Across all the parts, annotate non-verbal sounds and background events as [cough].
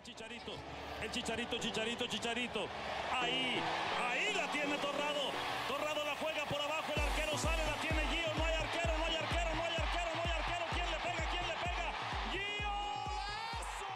El Chicharito, el Chicharito, Chicharito, Chicharito. Ahí, ahí la tiene Torrado. Torrado la juega por abajo, el arquero sale, la tiene Gio. No hay arquero, no hay arquero, no hay arquero, no hay arquero. ¿Quién le pega? ¿Quién le pega? Gio Lazo.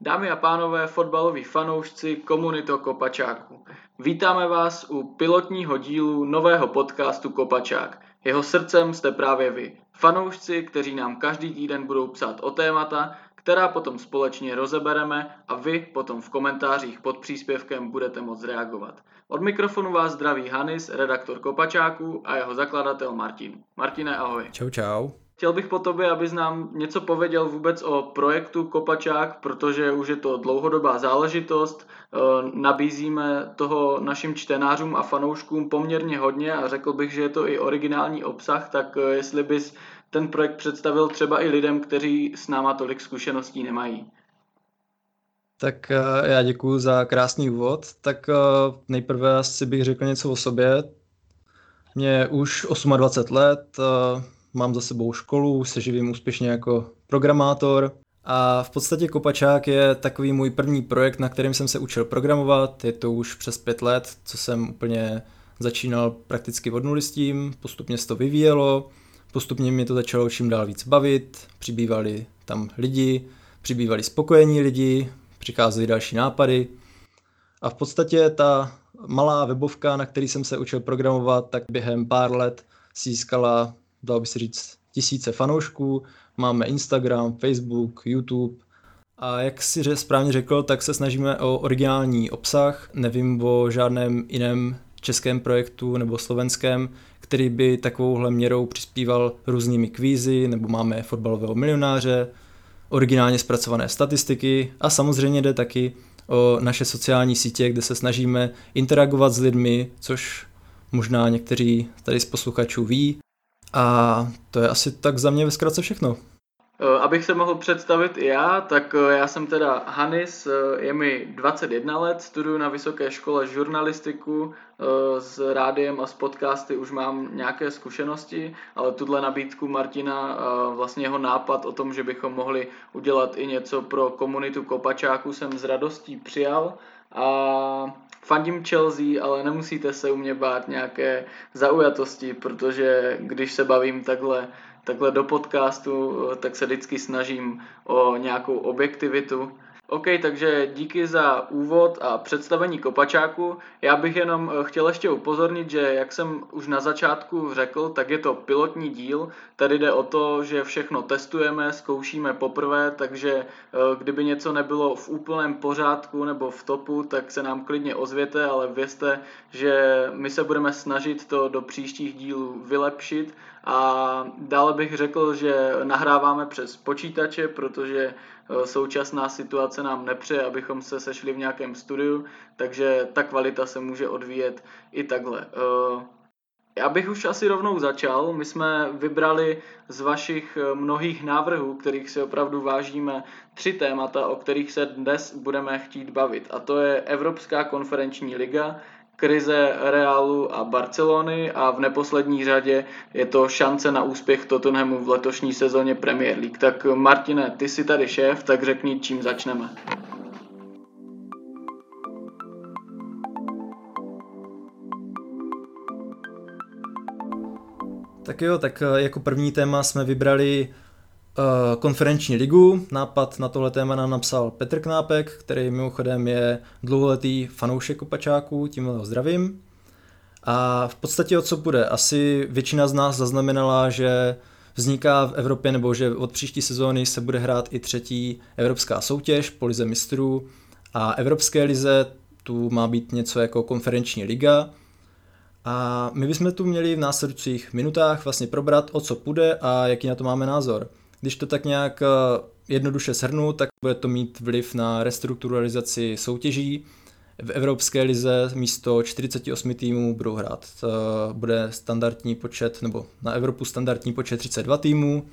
Dámy a pánové, fotbaloví fanoušci, komunito Kopačáku. Vítáme vás u pilotního dílu nového podcastu Kopačák. Jeho srdcem jste právě vy. Fanoušci, kteří nám každý týden budou psát o témata, která potom společně rozebereme a vy potom v komentářích pod příspěvkem budete moct reagovat. Od mikrofonu vás zdraví Hanis, redaktor Kopačáku a jeho zakladatel Martin. Martine, ahoj. Čau, čau. Chtěl bych po tobě, abys nám něco pověděl vůbec o projektu Kopačák, protože už je to dlouhodobá záležitost. Eh, Nabízíme toho našim čtenářům a fanouškům poměrně hodně a řekl bych, že je to i originální obsah, tak eh, jestli bys ten projekt představil třeba i lidem, kteří s náma tolik zkušeností nemají. Tak eh, já děkuji za krásný úvod. Tak nejprve asi bych řekl něco o sobě. Mě už 28 let, mám za sebou školu, se živím úspěšně jako programátor a v podstatě Kopačák je takový můj první projekt, na kterém jsem se učil programovat. Je to už přes pět let, co jsem úplně začínal prakticky od nuly s tím, postupně se to vyvíjelo, postupně mě to začalo čím dál víc bavit, přibývali tam lidi, přibývali spokojení lidi, přicházely další nápady. A v podstatě ta malá webovka, na který jsem se učil programovat, tak během pár let získala dalo by se říct, tisíce fanoušků, máme Instagram, Facebook, YouTube, a jak si správně řekl, tak se snažíme o originální obsah. Nevím o žádném jiném českém projektu nebo slovenském, který by takovouhle měrou přispíval různými kvízy, nebo máme fotbalového milionáře, originálně zpracované statistiky a samozřejmě jde taky o naše sociální sítě, kde se snažíme interagovat s lidmi, což možná někteří tady z posluchačů ví, a to je asi tak za mě ve zkratce všechno. E, abych se mohl představit i já, tak e, já jsem teda Hanis, e, je mi 21 let, studuju na vysoké škole žurnalistiku, s rádiem a s podcasty už mám nějaké zkušenosti, ale tuhle nabídku Martina, vlastně jeho nápad o tom, že bychom mohli udělat i něco pro komunitu kopačáků jsem s radostí přijal. A fandím Chelsea, ale nemusíte se u mě bát nějaké zaujatosti, protože když se bavím takhle, takhle do podcastu, tak se vždycky snažím o nějakou objektivitu OK, takže díky za úvod a představení kopačáku. Já bych jenom eh, chtěl ještě upozornit, že jak jsem už na začátku řekl, tak je to pilotní díl. Tady jde o to, že všechno testujeme, zkoušíme poprvé, takže eh, kdyby něco nebylo v úplném pořádku nebo v topu, tak se nám klidně ozvěte, ale vězte, že my se budeme snažit to do příštích dílů vylepšit a dále bych řekl, že nahráváme přes počítače, protože současná situace nám nepřeje, abychom se sešli v nějakém studiu, takže ta kvalita se může odvíjet i takhle. Eh, já bych už asi rovnou začal. My jsme vybrali z vašich eh, mnohých návrhů, kterých si opravdu vážíme, tři témata, o kterých se dnes budeme chtít bavit. A to je Evropská konferenční liga, krize Realu a Barcelony a v neposlední řadě je to šance na úspěch Tottenhamu v letošní sezóně Premier League. Tak Martine, ty jsi tady šéf, tak řekni, čím začneme. Tak jo, tak eh, jako první téma jsme vybrali konferenční ligu. Nápad na tohle téma nám napsal Petr Knápek, který mimochodem je dlouholetý fanoušek kopačáků, tím ho zdravím. A v podstatě o co bude? Asi většina z nás zaznamenala, že vzniká v Evropě nebo že od příští sezóny se bude hrát i třetí evropská soutěž po lize mistrů a evropské lize tu má být něco jako konferenční liga. A my bychom tu měli v následujících minutách vlastně probrat, o co půjde a jaký na to máme názor. Když to tak nějak eh, jednoduše shrnu, tak bude to mít vliv na restrukturalizaci soutěží. V Evropské lize místo 48 týmů budou hrát. Eh, bude standardní počet, nebo na Evropu standardní počet 32 týmů.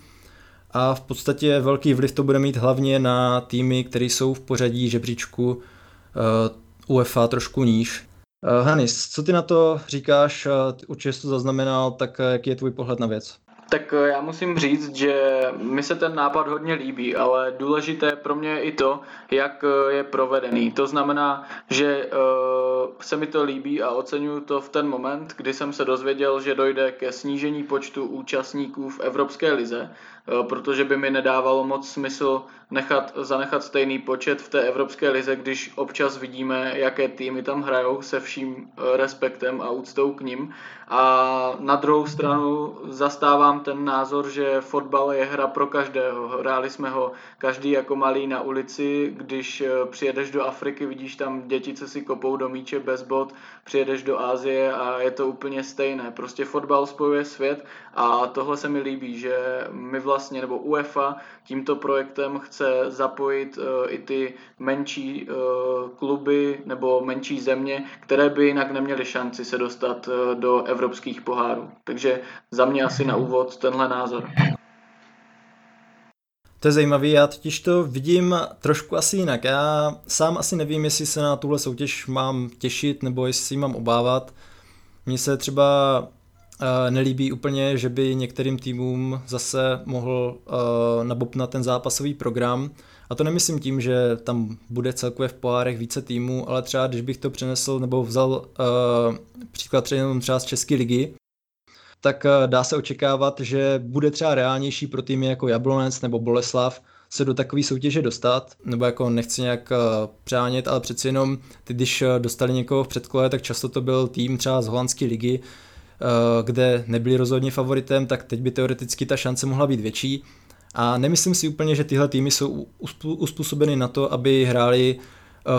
A v podstatě velký vliv to bude mít hlavně na týmy, které jsou v pořadí žebříčku eh, UEFA trošku níž. Hanis, co ty na to říkáš? Určitě jsi to zaznamenal, tak jaký je tvůj pohled na věc? Tak eh, já musím říct, že mi se ten nápad hodně líbí, ale důležité pro mě je i to, jak eh, je provedený. To znamená, že uh, se mi to líbí a oceňuju to v ten moment, kdy jsem se dozvěděl, že dojde ke snížení počtu účastníků v Evropské lize, protože by mi nedávalo moc smysl nechat, zanechat stejný počet v té Evropské lize, když občas vidíme, jaké týmy tam hrajou se vším respektem a úctou k ním. A na druhou stranu zastávám ten názor, že fotbal je hra pro každého. Hráli jsme ho každý jako malý na ulici, když eh, přijedeš do Afriky, vidíš tam děti, co si kopou do míče bez bod, přijedeš do Ázie a je to úplně stejné. Prostě fotbal spojuje svět a tohle se mi líbí, že my vlastně, nebo UEFA tímto projektem chce zapojit uh, i ty menší uh, kluby nebo menší země, které by jinak neměly šanci se dostat uh, do evropských pohárů. Takže za mě asi na úvod tenhle názor. To je zajímavé, já totiž to vidím trošku asi jinak. Já sám asi nevím, jestli se na tuhle soutěž mám těšit nebo jestli si mám obávat. Mně se třeba nelíbí úplně, že by některým týmům zase mohl uh, nabopnat ten zápasový program. A to nemyslím tím, že tam bude celkově v pohárech více týmů, ale třeba když bych to přenesl nebo vzal uh, příklad třeba, třeba z České ligy, tak eh, dá se očekávat, že bude třeba reálnější pro týmy jako Jablonec nebo Boleslav se do takové soutěže dostat, nebo jako nechci nějak eh, přánět, ale přeci jenom ty, když eh, dostali někoho v předkole, tak často to byl tým třeba z holandské ligy, kde nebyli rozhodně favoritem, tak teď by teoreticky ta šance mohla být větší. A nemyslím si úplně, že tyhle týmy jsou uspůsobeny na to, aby hráli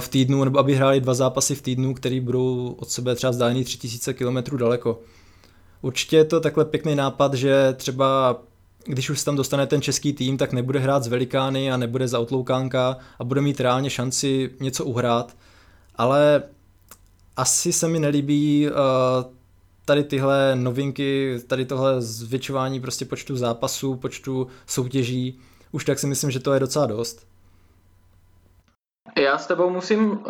v týdnu, nebo aby hráli dva zápasy v týdnu, které budou od sebe třeba vzdálený 3000 km daleko. Určitě je to takhle pěkný nápad, že třeba když už se tam dostane ten český tým, tak nebude hrát z velikány a nebude za outloukánka a bude mít reálně šanci něco uhrát. Ale asi se mi nelíbí uh, tady tyhle novinky, tady tohle zvětšování prostě počtu zápasů, počtu soutěží. Už tak si myslím, že to je docela dost. Já s tebou musím uh,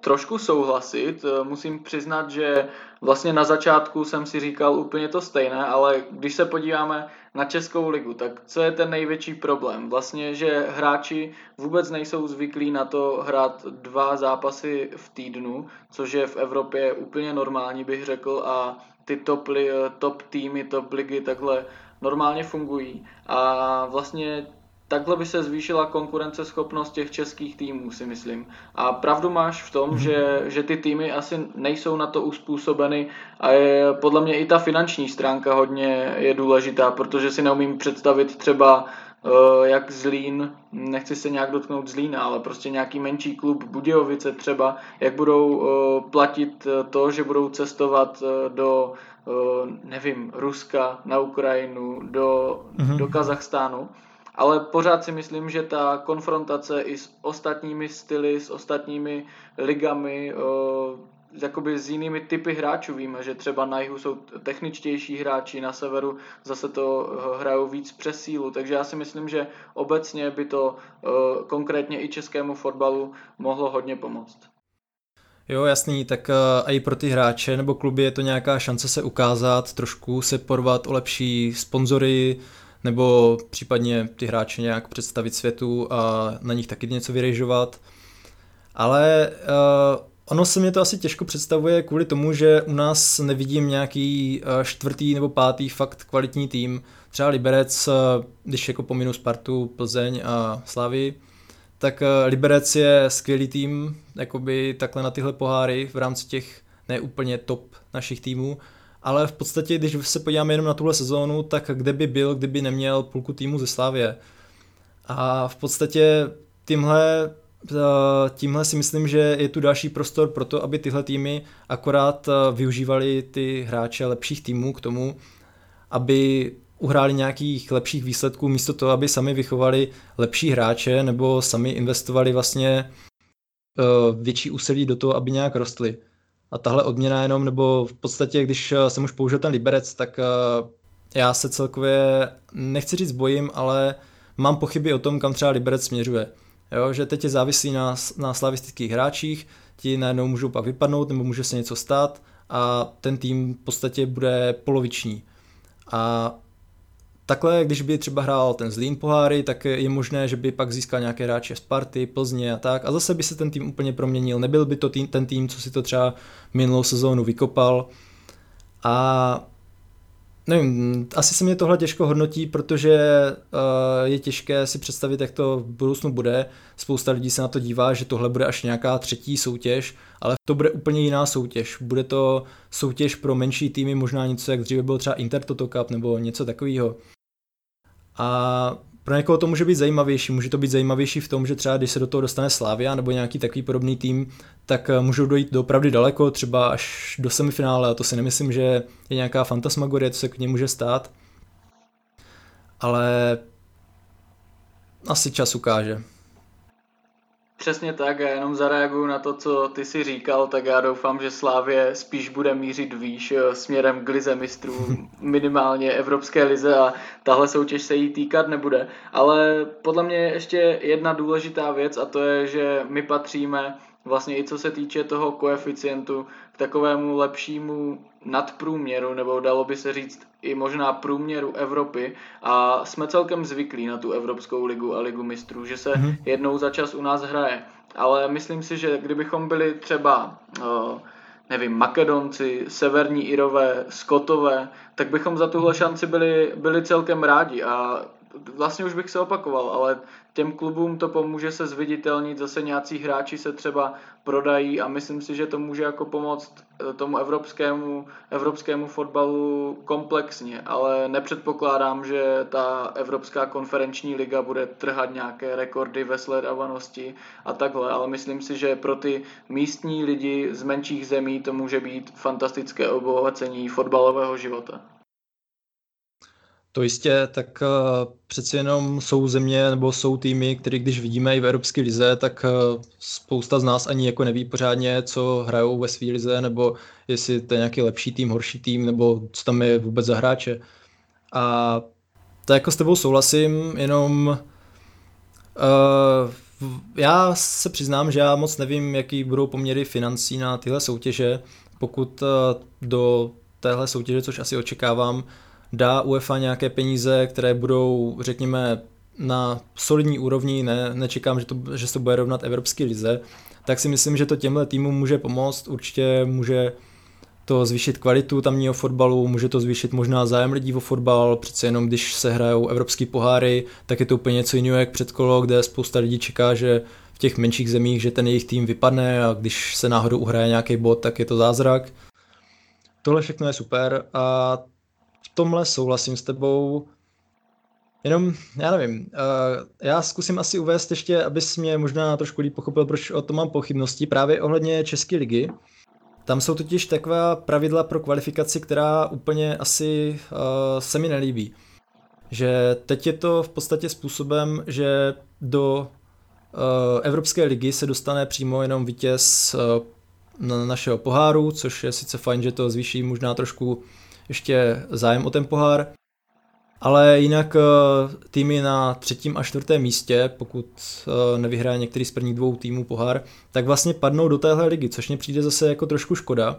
trošku souhlasit. Uh, musím přiznat, že vlastně na začátku jsem si říkal úplně to stejné, ale když se podíváme na Českou ligu, tak co je ten největší problém? Vlastně, že hráči vůbec nejsou zvyklí na to hrát dva zápasy v týdnu, což je v Evropě úplně normální, bych řekl, a ty top, top týmy, top ligy takhle normálně fungují. A vlastně takhle by se zvýšila konkurenceschopnost těch českých týmů, si myslím. A pravdu máš v tom, mm-hmm. že, že ty týmy asi nejsou na to uspůsobeny a je, podle mě i ta finanční stránka hodně je důležitá, protože si neumím představit třeba uh, jak Zlín, nechci se nějak dotknout Zlína, ale prostě nějaký menší klub Budějovice třeba, jak budou uh, platit to, že budou cestovat do, nevím, Ruska, na Ukrajinu, do, mm-hmm. do Kazachstánu ale pořád si myslím, že ta konfrontace i s ostatními styly, s ostatními ligami, jakoby s jinými typy hráčů víme, že třeba na jihu jsou techničtější hráči, na severu zase to hrajou víc přes sílu, takže já si myslím, že obecně by to konkrétně i českému fotbalu mohlo hodně pomoct. Jo, jasný, tak a i pro ty hráče nebo kluby je to nějaká šance se ukázat, trošku se porvat o lepší sponzory, nebo případně ty hráče nějak představit světu a na nich taky něco vyrežovat. Ale uh, ono se mě to asi těžko představuje kvůli tomu, že u nás nevidím nějaký uh, čtvrtý nebo pátý fakt kvalitní tým. Třeba Liberec, uh, když jako pominu Spartu, Plzeň a Slavy, tak uh, Liberec je skvělý tým, jakoby takhle na tyhle poháry v rámci těch neúplně top našich týmů ale v podstatě, když se podíváme jenom na tuhle sezónu, tak kde by byl, kdyby neměl půlku týmu ze Slávě. A v podstatě tímhle, eh, tímhle si myslím, že je tu další prostor pro to, aby tyhle týmy akorát eh, využívali ty hráče lepších týmů k tomu, aby uhráli nějakých lepších výsledků, místo toho, aby sami vychovali lepší hráče nebo sami investovali vlastně eh, větší úsilí do toho, aby nějak rostli. A tahle odměna jenom, nebo v podstatě, když eh, jsem už použil ten Liberec, tak eh, já se celkově, nechci říct bojím, ale mám pochyby o tom, kam třeba Liberec směřuje. Jo, že teď je závislý na, na slavistických hráčích, ti najednou můžou pak vypadnout, nebo může se něco stát a ten tým v podstatě bude poloviční. A takhle, když by třeba hrál ten Zlín poháry, tak je možné, že by pak získal nějaké hráče z Sparty, Plzně a tak. A zase by se ten tým úplně proměnil. Nebyl by to tým, ten tým, co si to třeba minulou sezónu vykopal. A nevím, asi se mě tohle těžko hodnotí, protože uh, je těžké si představit, jak to v budoucnu bude. Spousta lidí se na to dívá, že tohle bude až nějaká třetí soutěž, ale to bude úplně jiná soutěž. Bude to soutěž pro menší týmy, možná něco, jak dříve byl třeba Inter Toto Cup nebo něco takového. A pro někoho to může být zajímavější. Může to být zajímavější v tom, že třeba když se do toho dostane Slávia nebo nějaký takový podobný tým, tak eh, můžou dojít do opravdu daleko, třeba až do semifinále a to si nemyslím, že je nějaká fantasmagorie, co se k němu může stát. Ale asi čas ukáže. Přesně tak, já jenom zareaguju na to, co ty si říkal, tak já doufám, že Slávě spíš bude mířit výš eh, směrem k lize mistrů, [laughs] minimálně Evropské lize a tahle soutěž se jí týkat nebude. Ale podle mě ještě jedna důležitá věc a to je, že my patříme vlastně i co se týče toho koeficientu k takovému lepšímu nadprůměru, nebo dalo by se říct i možná průměru Evropy a jsme celkem zvyklí na tu Evropskou ligu a ligu mistrů, že se mm-hmm. jednou za čas u nás hraje. Ale myslím si, že kdybychom byli třeba nevím, Makedonci, Severní Irové, Skotové, tak bychom za tuhle šanci byli, byli celkem rádi a vlastně už bych se opakoval, ale těm klubům to pomůže se zviditelnit, zase nějací hráči se třeba prodají a myslím si, že to může jako pomoct eh, tomu evropskému, evropskému fotbalu komplexně, ale nepředpokládám, že ta Evropská konferenční liga bude trhat nějaké rekordy ve sledovanosti a takhle, ale myslím si, že pro ty místní lidi z menších zemí to může být fantastické obohacení fotbalového života. To jistě, tak uh, přeci jenom jsou země nebo jsou týmy, které když vidíme i v Evropské lize, tak uh, spousta z nás ani jako neví pořádně, co hrajou ve své lize, nebo jestli to je nějaký lepší tým, horší tým, nebo co tam je vůbec za hráče. A to jako s tebou souhlasím, jenom uh, já se přiznám, že já moc nevím, jaký budou poměry financí na tyhle soutěže, pokud do téhle soutěže, což asi očekávám, dá UEFA nějaké peníze, které budou, řekněme, na solidní úrovni, ne, nečekám, že, to, že se to bude rovnat Evropské lize, tak si myslím, že to těmhle týmům může pomoct, určitě může to zvýšit kvalitu tamního fotbalu, může to zvýšit možná zájem lidí o fotbal, přece jenom když se hrajou evropský poháry, tak je to úplně něco jiného jak předkolo, kde spousta lidí čeká, že v těch menších zemích, že ten jejich tým vypadne a když se náhodou uhraje nějaký bod, tak je to zázrak. Tohle všechno je super a tomhle souhlasím s tebou. Jenom, já nevím, uh, já zkusím asi uvést ještě, abys mě možná trošku líp pochopil, proč o tom mám pochybnosti, právě ohledně České ligy. Tam jsou totiž taková pravidla pro kvalifikaci, která úplně asi uh, se mi nelíbí. Že teď je to v podstatě způsobem, že do uh, Evropské ligy se dostane přímo jenom vítěz uh, na našeho poháru, což je sice fajn, že to zvýší možná trošku ještě zájem o ten pohár. Ale jinak eh, týmy na třetím a čtvrtém místě, pokud eh, nevyhraje některý z prvních dvou týmů pohár, tak vlastně padnou do téhle ligy, což mě přijde zase jako trošku škoda,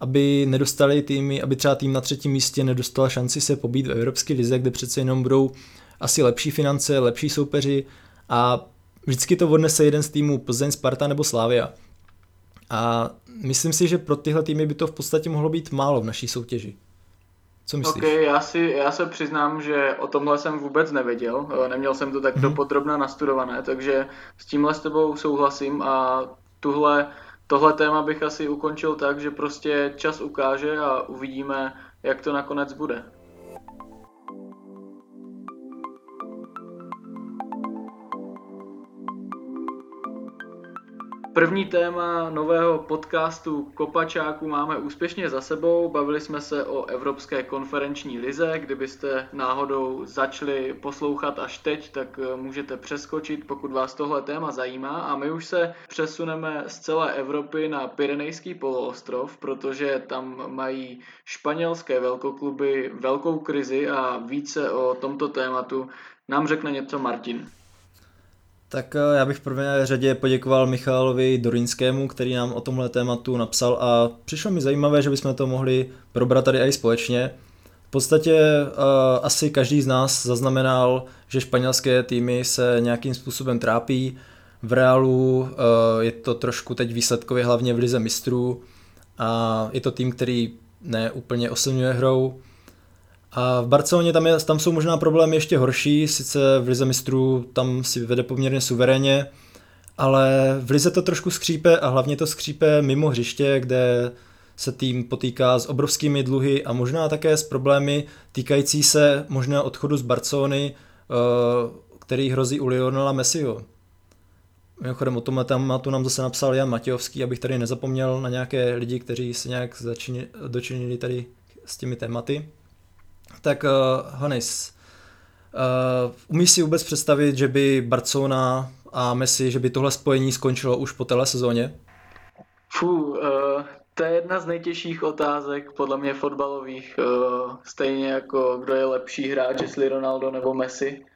aby nedostali týmy, aby třeba tým na třetím místě nedostal šanci se pobít v Evropské lize, kde přece jenom budou asi lepší finance, lepší soupeři a vždycky to odnese jeden z týmů Plzeň, Sparta nebo Slávia. A myslím si, že pro tyhle týmy by to v podstatě mohlo být málo v naší soutěži. Co myslíš? Okay, já, si, já se přiznám, že o tomhle jsem vůbec nevěděl. Neměl jsem to tak mm-hmm. dopodrobna nastudované, takže s tímhle s tebou souhlasím a tuhle, tohle téma bych asi ukončil tak, že prostě čas ukáže a uvidíme, jak to nakonec bude. První téma nového podcastu Kopačáku máme úspěšně za sebou. Bavili jsme se o Evropské konferenční lize. Kdybyste náhodou začali poslouchat až teď, tak eh, můžete přeskočit, pokud vás tohle téma zajímá. A my už se přesuneme z celé Evropy na Pyrenejský poloostrov, protože tam mají španělské velkokluby velkou krizi a více o tomto tématu nám řekne něco Martin. Tak eh, já bych v prvé řadě poděkoval Michalovi Dorinskému, který nám o tomhle tématu napsal a přišlo mi zajímavé, že bychom to mohli probrat tady i společně. podstatě uh, asi každý z nás zaznamenal, že španělské týmy se nějakým způsobem trápí. V Realu uh, je to trošku teď výsledkově hlavně v lize mistrů a je to tým, který ne úplně osilňuje hrou. A v Barceloně tam, je, tam jsou možná problémy ještě horší, sice v lize mistrů tam si vede poměrně suverénně, ale v lize to trošku skřípe a hlavně to skřípe mimo hřiště, kde se tým potýká s obrovskými dluhy a možná také s problémy týkající se možná odchodu z Barcelony, eh, který hrozí u Lionela Messiho. Mimochodem o tom tématu nám zase napsal Jan Matějovský, abych tady nezapomněl na nějaké lidi, kteří se nějak začini, dočinili tady s těmi tématy. Tak uh, Hannes, uh, umíš si vůbec představit, že by Barcelona a Messi, že by tohle spojení skončilo už po téhle sezóně? Fú, uh, to je jedna z nejtěžších otázek, podle mě fotbalových, uh, stejně jako kdo je lepší hráč, jestli Ronaldo nebo Messi.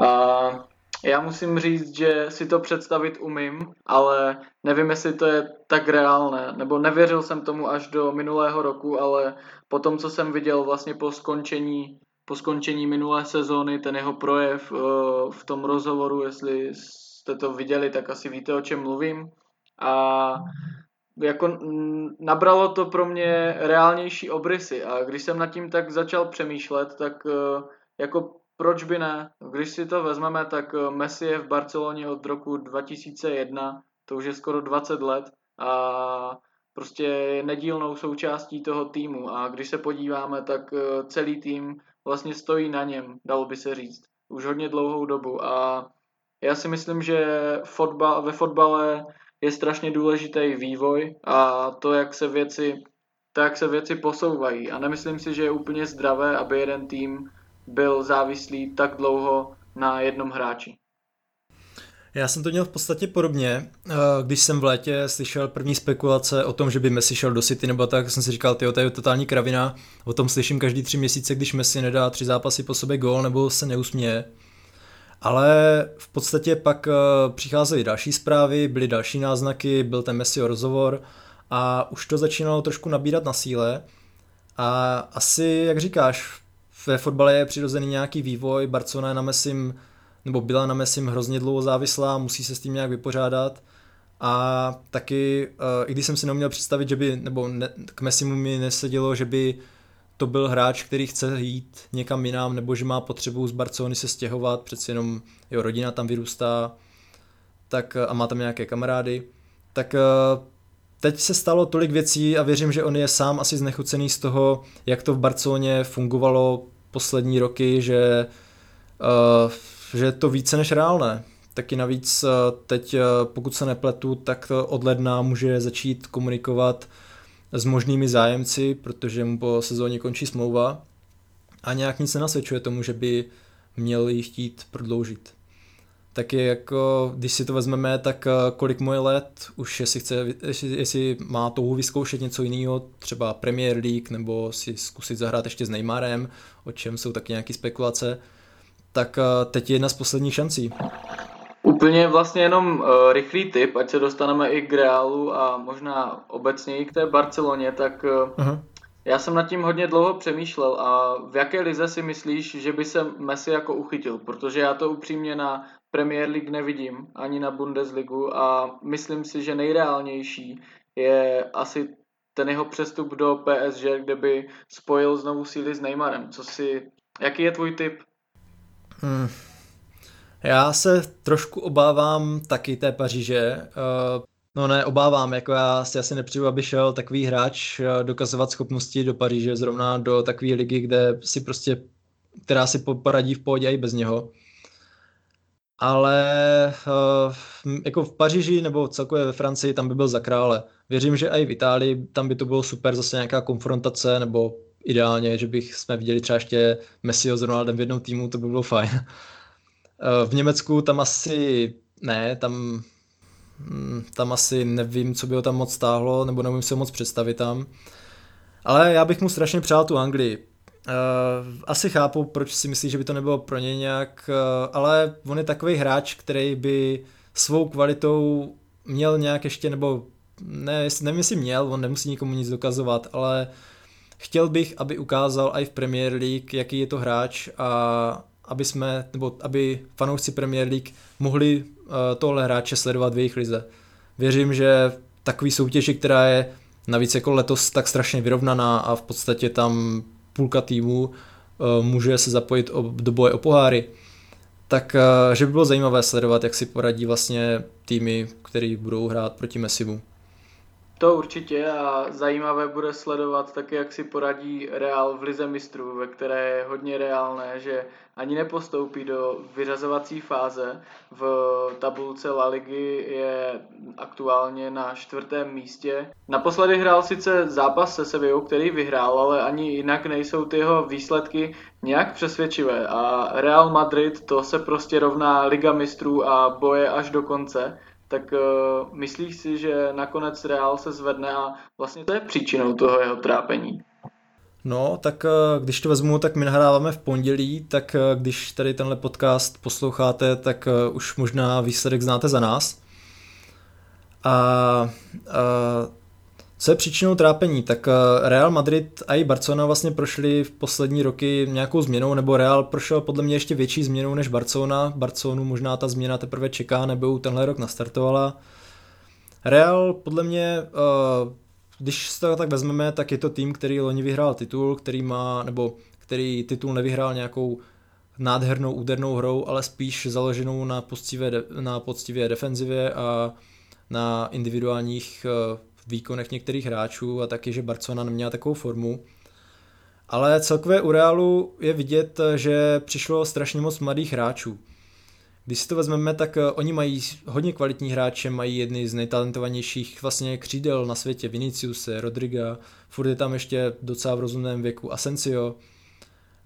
A já musím říct, že si to představit umím, ale nevím, jestli to je tak reálné, nebo nevěřil jsem tomu až do minulého roku, ale po tom, co jsem viděl vlastně po skončení, po skončení minulé sezóny, ten jeho projev uh, v tom rozhovoru, jestli jste to viděli, tak asi víte, o čem mluvím. A jako nabralo to pro mě reálnější obrysy a když jsem nad tím tak začal přemýšlet, tak uh, jako proč by ne? Když si to vezmeme, tak uh, Messi je v Barceloně od roku 2001, to už je skoro 20 let a prostě je nedílnou součástí toho týmu a když se podíváme, tak uh, celý tým vlastně stojí na něm, dalo by se říct, už hodně dlouhou dobu a já si myslím, že fotbal, ve fotbale je strašně důležitý vývoj a to, jak se věci, to, jak se věci posouvají. A nemyslím si, že je úplně zdravé, aby jeden tým byl závislý tak dlouho na jednom hráči. Já jsem to měl v podstatě podobně, eh, když jsem v létě slyšel první spekulace o tom, že by Messi šel do City nebo tak, jsem si říkal, tyjo, to je totální kravina, o tom slyším každý tři měsíce, když Messi nedá tři zápasy po sobě gól nebo se neusměje. Ale v podstatě pak eh, přicházely další zprávy, byly další náznaky, byl ten Messi rozhovor a už to začínalo trošku nabírat na síle. A asi, jak říkáš, ve fotbale je přirozený nějaký vývoj, Barcelona je na Messim, nebo byla na Messim hrozně dlouho závislá, musí se s tím nějak vypořádat. A taky, eh, i když jsem si neuměl představit, že by, nebo ne, k Messimu mi nesedělo, že by to byl hráč, který chce jít někam jinam, nebo že má potřebu z Barcelony se stěhovat, přeci jenom jeho rodina tam vyrůstá tak, a má tam nějaké kamarády, tak eh, teď se stalo tolik věcí a věřím, že on je sám asi znechucený z toho, jak to v Barceloně fungovalo poslední roky, že, uh, že je to více než reálné. Taky navíc uh, teď, uh, pokud se nepletu, tak od ledna může začít komunikovat s možnými zájemci, protože mu po sezóně končí smlouva a nějak nic nenasvědčuje tomu, že by měl ji chtít prodloužit. Je jako, když si to vezmeme, tak eh, kolik moje let, už jestli, chce, jestli, jestli má touhu vyzkoušet něco jiného, třeba Premier League, nebo si zkusit zahrát ještě s Neymarem, o čem jsou taky nějaké spekulace, tak eh, teď je jedna z posledních šancí. Úplně vlastně jenom uh, rychlý tip, ať se dostaneme i k Realu a možná obecně i k té Barceloně, tak uh, uh-huh. já jsem nad tím hodně dlouho přemýšlel a v jaké lize si myslíš, že by se Messi jako uchytil, protože já to upřímně na Premier League nevidím, ani na Bundesligu a myslím si, že nejreálnější je asi ten jeho přestup do PSG, kde by spojil znovu síly s Neymarem. Co si, jaký je tvůj tip? Hmm. Já se trošku obávám taky té Paříže. Uh, no ne, obávám, jako já si asi nepřiju, aby šel takový hráč uh, dokazovat schopnosti do Paříže, zrovna do takové ligy, kde si prostě, která si poradí v pohodě i bez něho. Ale uh, jako v Paříži nebo celkově ve Francii, tam by byl za krále. Věřím, že i v Itálii, tam by to bylo super, zase nějaká konfrontace, nebo ideálně, že bych jsme viděli třeba ještě Messiho s Ronaldem v jednom týmu, to by bylo fajn. Eh, v Německu tam asi ne, tam, hm, tam asi nevím, co by ho tam moc stáhlo, nebo nevím si ho moc představit tam. Ale já bych mu strašně přál tu Anglii. Uh, asi chápu, proč si myslí, že by to nebylo pro ně nějak, uh, ale on je takový hráč, který by svou kvalitou měl nějak ještě, nebo ne, nevím, jestli měl, on nemusí nikomu nic dokazovat, ale chtěl bych, aby ukázal i v Premier League, jaký je to hráč a aby jsme, nebo aby fanoušci Premier League mohli uh, tohle hráče sledovat v jejich lize. Věřím, že takový soutěži, která je navíc jako letos tak strašně vyrovnaná a v podstatě tam půlka týmu uh, může se zapojit do boje o poháry, tak uh, že by bylo zajímavé sledovat, jak si poradí vlastně týmy, které budou hrát proti Messimu. To určitě a zajímavé bude sledovat také, jak si poradí Real v Lize mistrů, ve které je hodně reálné, že ani nepostoupí do vyřazovací fáze. V tabulce La Ligy je aktuálně na čtvrtém místě. Naposledy hrál sice zápas se Sevillou, který vyhrál, ale ani jinak nejsou ty jeho výsledky nějak přesvědčivé a Real Madrid to se prostě rovná Liga mistrů a boje až do konce tak uh, myslíš si, že nakonec Real se zvedne a vlastně to je příčinou toho jeho trápení? No, tak když to vezmu, tak my nahráváme v pondělí, tak když tady tenhle podcast posloucháte, tak už možná výsledek znáte za nás. A, a co je příčinou trápení? Tak eh, Real Madrid a i Barcelona vlastně prošli v poslední roky nějakou změnou, nebo Real prošel podle mě ještě větší změnou než Barcelona. Barcelonu možná ta změna teprve čeká, nebo tenhle rok nastartovala. Real podle mě, eh, když se to tak vezmeme, tak je to tým, který loni vyhrál titul, který má, nebo který titul nevyhrál nějakou nádhernou údernou hrou, ale spíš založenou na poctivé, na poctivé defenzivě a na individuálních eh, výkonech některých hráčů a taky, že Barcelona neměla takovou formu. Ale celkově u Realu je vidět, že přišlo strašně moc mladých hráčů. Když si to vezmeme, tak eh, oni mají hodně kvalitní hráče, mají jedny z nejtalentovanějších vlastně křídel na světě, Vinicius, Rodriga, furt je tam ještě docela v rozumném věku Asensio.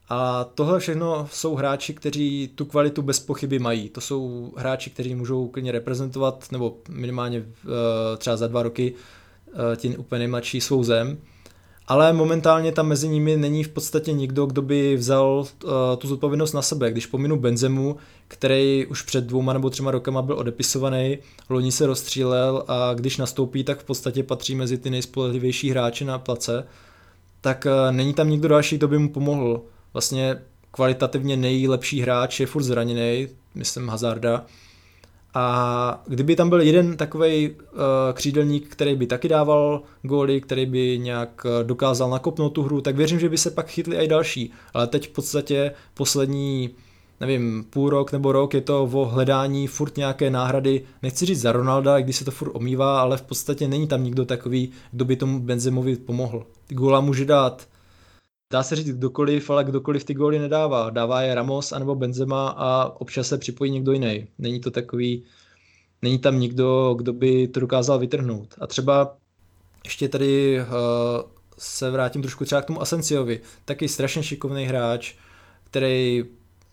A tohle všechno jsou hráči, kteří tu kvalitu bez pochyby mají. To jsou hráči, kteří můžou klidně reprezentovat, nebo minimálně eh, třeba za dva roky Eh, ti úplně nejmladší svou zem, ale momentálně tam mezi nimi není v podstatě nikdo, kdo by vzal uh, tu zodpovědnost na sebe. Když pominu Benzemu, který už před dvouma nebo třema rokama byl odepisovaný, loni se rozstřílel a když nastoupí, tak v podstatě patří mezi ty nejspolehlivější hráče na place, tak uh, není tam nikdo další, kdo by mu pomohl. Vlastně kvalitativně nejlepší hráč je furt zraněný, myslím Hazarda, a kdyby tam byl jeden takový uh, eh, křídelník, který by taky dával góly, který by nějak eh, dokázal nakopnout tu hru, tak věřím, že by se pak chytli i další. Ale teď v podstatě poslední, nevím, půl rok nebo rok je to o hledání furt nějaké náhrady. Nechci říct za Ronalda, když se to furt omývá, ale v podstatě není tam nikdo takový, kdo by tomu Benzemovi pomohl. Góla může dát dá se říct kdokoliv, ale kdokoliv ty góly nedává. Dává je Ramos anebo Benzema a občas se připojí někdo jiný. Není to takový, není tam nikdo, kdo by to dokázal vytrhnout. A třeba ještě tady uh, se vrátím trošku třeba k tomu Asenciovi. Taky strašně šikovný hráč, který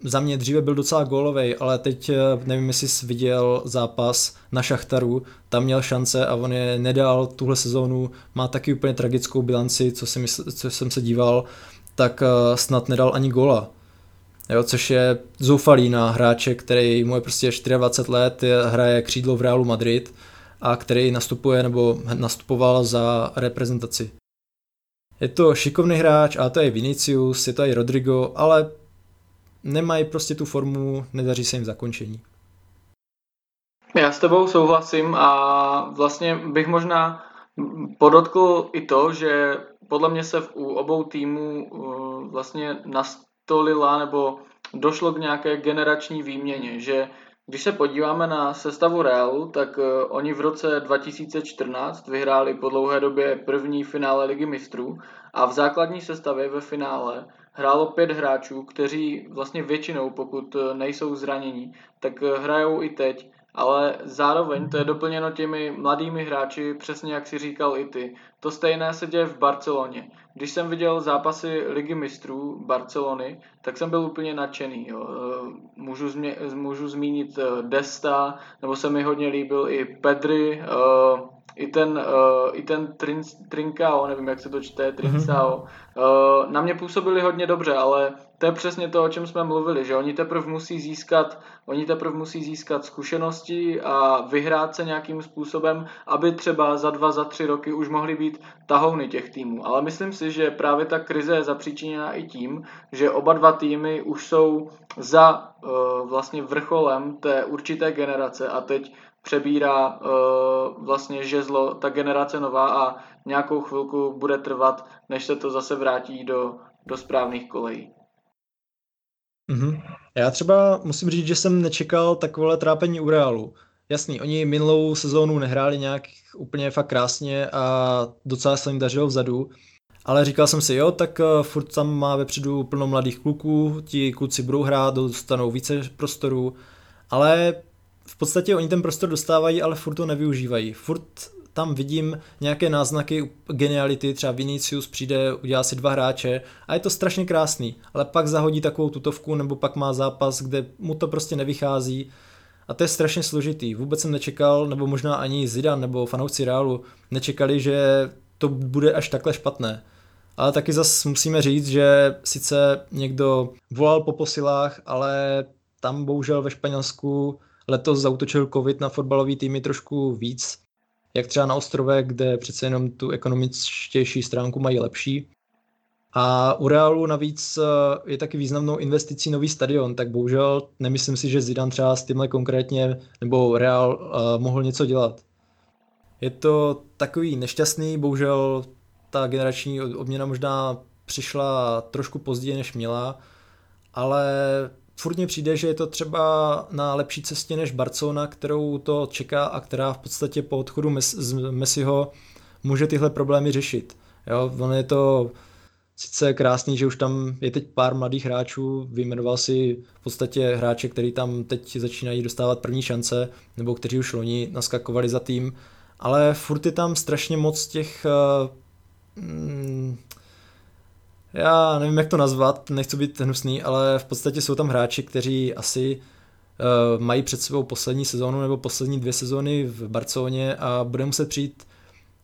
za mě dříve byl docela gólový, ale teď eh, nevím, jestli jsi viděl zápas na Šachtaru, tam měl šance a on je nedal tuhle sezónu, má taky úplně tragickou bilanci, co, si mysl, co jsem se díval, tak eh, snad nedal ani góla. Jo, což je zoufalý na hráče, který mu je prostě 24 let, je, hraje křídlo v Realu Madrid a který nastupuje nebo nastupoval za reprezentaci. Je to šikovný hráč, a to je Vinicius, je to i Rodrigo, ale nemají prostě tu formu, nedaří se jim zakončení. Já s tebou souhlasím a vlastně bych možná podotkl i to, že podle mě se u obou týmů uh, vlastně nastolila nebo došlo k nějaké generační výměně, že když se podíváme na sestavu Realu, tak uh, oni v roce 2014 vyhráli po dlouhé době první finále Ligy mistrů a v základní sestavě ve finále hrálo pět hráčů, kteří vlastně většinou, pokud eh, nejsou zranění, tak eh, hrajou i teď, ale zároveň to je doplněno těmi mladými hráči, přesně jak si říkal i ty. To stejné se děje v Barceloně. Když jsem viděl zápasy Ligy mistrů Barcelony, tak jsem byl úplně nadšený. Jo. Eh, můžu, změ, můžu zmínit Desta, nebo se mi hodně líbil i Pedri, i ten, uh, i ten Trincao, nevím, jak se to čte, Trincao, mm-hmm. uh, na mě působili hodně dobře, ale to je přesně to, o čem jsme mluvili, že oni teprve musí získat, oni teprve musí získat zkušenosti a vyhrát se nějakým způsobem, aby třeba za dva, za tři roky už mohly být tahouny těch týmů. Ale myslím si, že právě ta krize je zapříčiněna i tím, že oba dva týmy už jsou za uh, vlastně vrcholem té určité generace a teď přebírá uh, vlastně žezlo ta generace nová a nějakou chvilku bude trvat, než se to zase vrátí do, do správných kolejí. Mm-hmm. Já třeba musím říct, že jsem nečekal takové trápení u Realu. Jasný, oni minulou sezónu nehráli nějak úplně fakt krásně a docela se jim dařilo vzadu, ale říkal jsem si, jo, tak uh, furt tam má vepředu plno mladých kluků, ti kluci budou hrát, dostanou více prostoru, ale v podstatě oni ten prostor dostávají, ale furt to nevyužívají. Furt tam vidím nějaké náznaky geniality, třeba Vinicius přijde, udělá si dva hráče a je to strašně krásný, ale pak zahodí takovou tutovku nebo pak má zápas, kde mu to prostě nevychází a to je strašně složitý. Vůbec jsem nečekal, nebo možná ani Zidane nebo fanoušci Realu nečekali, že to bude až takhle špatné. Ale taky zas musíme říct, že sice někdo volal po posilách, ale tam bohužel ve Španělsku letos zautočil covid na fotbalový týmy trošku víc, jak třeba na ostrově, kde přece jenom tu ekonomičtější stránku mají lepší. A u Realu navíc eh, je taky významnou investicí nový stadion, tak bohužel nemyslím si, že Zidane třeba s tímhle konkrétně nebo Real uh, mohl něco dělat. Je to takový nešťastný, bohužel ta generační obměna možná přišla trošku později, než měla, ale furt mě přijde, že je to třeba na lepší cestě než Barcelona, kterou to čeká a která v podstatě po odchodu Mes- z Messiho může tyhle problémy řešit. Jo, on je to sice krásný, že už tam je teď pár mladých hráčů, vyjmenoval si v podstatě hráče, který tam teď začínají dostávat první šance, nebo kteří už loni naskakovali za tým, ale furt je tam strašně moc těch uh, já nevím, jak to nazvat, nechci být hnusný, ale v podstatě jsou tam hráči, kteří asi uh, mají před sebou poslední sezónu nebo poslední dvě sezóny v Barceloně a bude muset přijít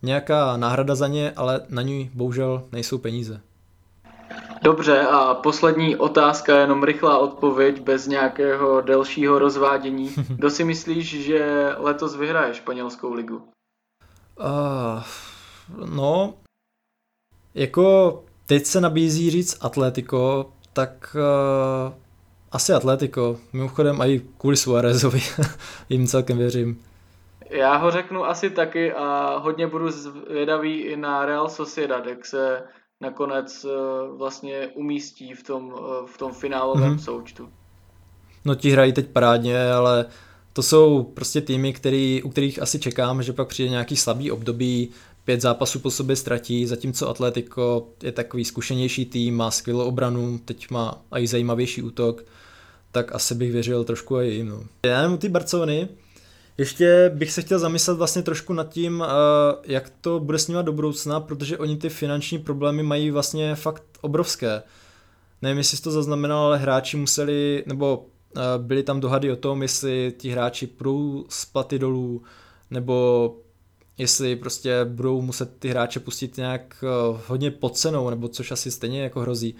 nějaká náhrada za ně, ale na ní bohužel nejsou peníze. Dobře, a poslední otázka, jenom rychlá odpověď, bez nějakého delšího rozvádění. [laughs] Kdo si myslíš, že letos vyhraje španělskou ligu? Uh, no, jako Teď se nabízí říct Atletico, tak uh, asi Atletico. Mimochodem i kvůli Suarezovi [laughs] jim celkem věřím. Já ho řeknu asi taky a hodně budu zvědavý i na Real Sociedad, jak se nakonec uh, vlastně umístí v tom, uh, v tom finálovém mm-hmm. součtu. No ti hrají teď parádně, ale to jsou prostě týmy, který, u kterých asi čekám, že pak přijde nějaký slabý období, pět zápasů po sobě ztratí, zatímco Atletico je takový zkušenější tým, má skvělou obranu, teď má i zajímavější útok, tak asi bych věřil trošku i jim. No. Já nevím, ty Barcelony, ještě bych se chtěl zamyslet vlastně trošku nad tím, eh, jak to bude s nimi do budoucna, protože oni ty finanční problémy mají vlastně fakt obrovské. Nevím, jestli jsi to zaznamenal, ale hráči museli, nebo eh, byly tam dohady o tom, jestli ti hráči půjdou z dolů, nebo jestli prostě budou muset ty hráče pustit nějak eh, hodně pod cenou, nebo což asi stejně jako hrozí.